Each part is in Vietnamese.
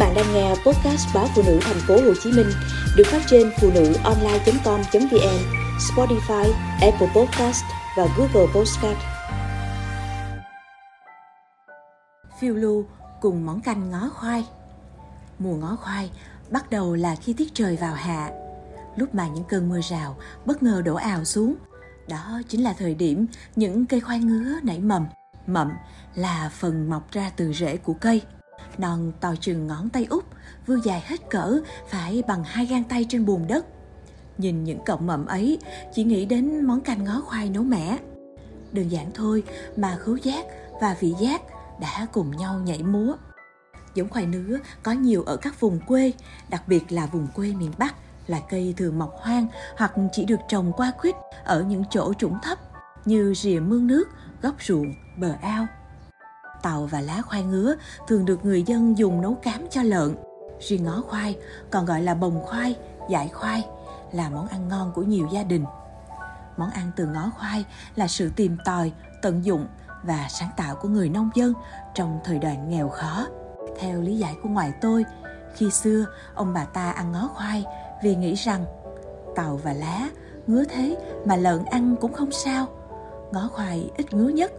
bạn đang nghe podcast báo phụ nữ thành phố Hồ Chí Minh được phát trên phụ nữ online.com.vn, Spotify, Apple Podcast và Google Podcast. Phiêu lưu cùng món canh ngó khoai. Mùa ngó khoai bắt đầu là khi tiết trời vào hạ, lúc mà những cơn mưa rào bất ngờ đổ ào xuống. Đó chính là thời điểm những cây khoai ngứa nảy mầm. Mầm là phần mọc ra từ rễ của cây non to chừng ngón tay út, vừa dài hết cỡ, phải bằng hai gang tay trên bùn đất. Nhìn những cọng mầm ấy, chỉ nghĩ đến món canh ngó khoai nấu mẻ. Đơn giản thôi mà khứu giác và vị giác đã cùng nhau nhảy múa. Giống khoai nứa có nhiều ở các vùng quê, đặc biệt là vùng quê miền Bắc là cây thường mọc hoang hoặc chỉ được trồng qua khuyết ở những chỗ trũng thấp như rìa mương nước, góc ruộng, bờ ao tàu và lá khoai ngứa thường được người dân dùng nấu cám cho lợn. Riêng ngó khoai, còn gọi là bồng khoai, dại khoai, là món ăn ngon của nhiều gia đình. Món ăn từ ngó khoai là sự tìm tòi, tận dụng và sáng tạo của người nông dân trong thời đoạn nghèo khó. Theo lý giải của ngoại tôi, khi xưa ông bà ta ăn ngó khoai vì nghĩ rằng tàu và lá ngứa thế mà lợn ăn cũng không sao. Ngó khoai ít ngứa nhất,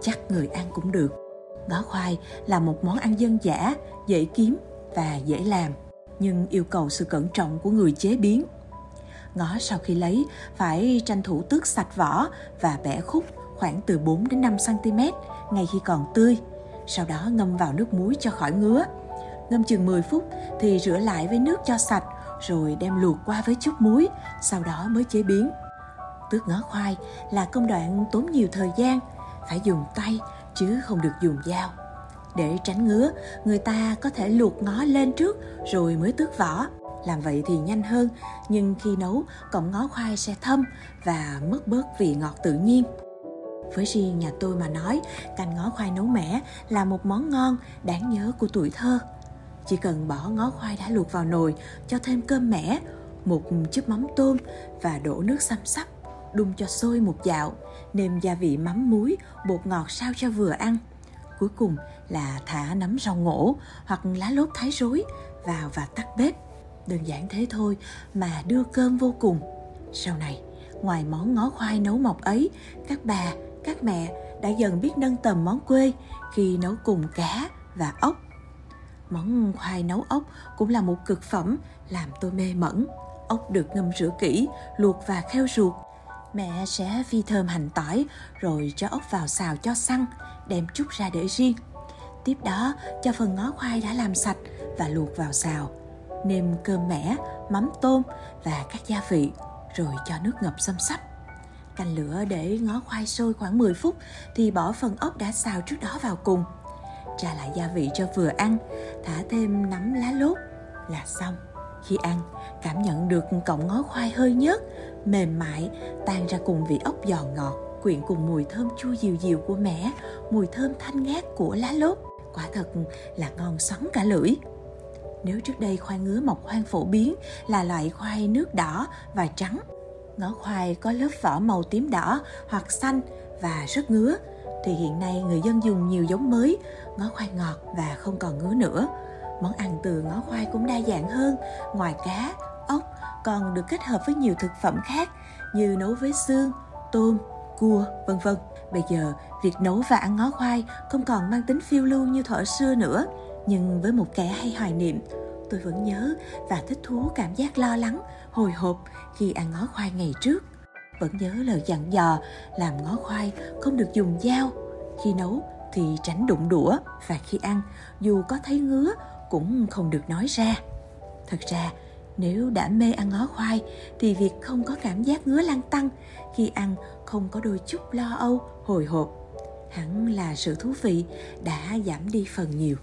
chắc người ăn cũng được. Ngó khoai là một món ăn dân dã, dễ kiếm và dễ làm, nhưng yêu cầu sự cẩn trọng của người chế biến. Ngó sau khi lấy phải tranh thủ tước sạch vỏ và bẻ khúc khoảng từ 4 đến 5 cm ngay khi còn tươi. Sau đó ngâm vào nước muối cho khỏi ngứa. Ngâm chừng 10 phút thì rửa lại với nước cho sạch rồi đem luộc qua với chút muối, sau đó mới chế biến. Tước ngó khoai là công đoạn tốn nhiều thời gian, phải dùng tay chứ không được dùng dao. Để tránh ngứa, người ta có thể luộc ngó lên trước rồi mới tước vỏ. Làm vậy thì nhanh hơn, nhưng khi nấu, cọng ngó khoai sẽ thâm và mất bớt vị ngọt tự nhiên. Với riêng nhà tôi mà nói, canh ngó khoai nấu mẻ là một món ngon, đáng nhớ của tuổi thơ. Chỉ cần bỏ ngó khoai đã luộc vào nồi, cho thêm cơm mẻ, một chút mắm tôm và đổ nước xăm sắp đun cho sôi một dạo, nêm gia vị mắm muối, bột ngọt sao cho vừa ăn. Cuối cùng là thả nấm rau ngổ hoặc lá lốt thái rối vào và tắt bếp. Đơn giản thế thôi mà đưa cơm vô cùng. Sau này, ngoài món ngó khoai nấu mọc ấy, các bà, các mẹ đã dần biết nâng tầm món quê khi nấu cùng cá và ốc. Món khoai nấu ốc cũng là một cực phẩm làm tôi mê mẩn. Ốc được ngâm rửa kỹ, luộc và kheo ruột, Mẹ sẽ phi thơm hành tỏi rồi cho ốc vào xào cho săn, đem chút ra để riêng. Tiếp đó cho phần ngó khoai đã làm sạch và luộc vào xào. Nêm cơm mẻ, mắm tôm và các gia vị rồi cho nước ngập xâm sắp. Canh lửa để ngó khoai sôi khoảng 10 phút thì bỏ phần ốc đã xào trước đó vào cùng. Tra lại gia vị cho vừa ăn, thả thêm nấm lá lốt là xong. Khi ăn, cảm nhận được cọng ngó khoai hơi nhớt, mềm mại, tan ra cùng vị ốc giòn ngọt, quyện cùng mùi thơm chua dịu dịu của mẻ, mùi thơm thanh ngát của lá lốt. Quả thật là ngon xoắn cả lưỡi. Nếu trước đây khoai ngứa mọc hoang phổ biến là loại khoai nước đỏ và trắng, ngó khoai có lớp vỏ màu tím đỏ hoặc xanh và rất ngứa, thì hiện nay người dân dùng nhiều giống mới, ngó khoai ngọt và không còn ngứa nữa. Món ăn từ ngó khoai cũng đa dạng hơn, ngoài cá, ốc còn được kết hợp với nhiều thực phẩm khác như nấu với xương, tôm, cua, vân vân. Bây giờ, việc nấu và ăn ngó khoai không còn mang tính phiêu lưu như thuở xưa nữa. Nhưng với một kẻ hay hoài niệm, tôi vẫn nhớ và thích thú cảm giác lo lắng, hồi hộp khi ăn ngó khoai ngày trước. Vẫn nhớ lời dặn dò làm ngó khoai không được dùng dao. Khi nấu thì tránh đụng đũa và khi ăn dù có thấy ngứa cũng không được nói ra. Thật ra, nếu đã mê ăn ngó khoai thì việc không có cảm giác ngứa lăn tăng khi ăn không có đôi chút lo âu, hồi hộp hẳn là sự thú vị đã giảm đi phần nhiều.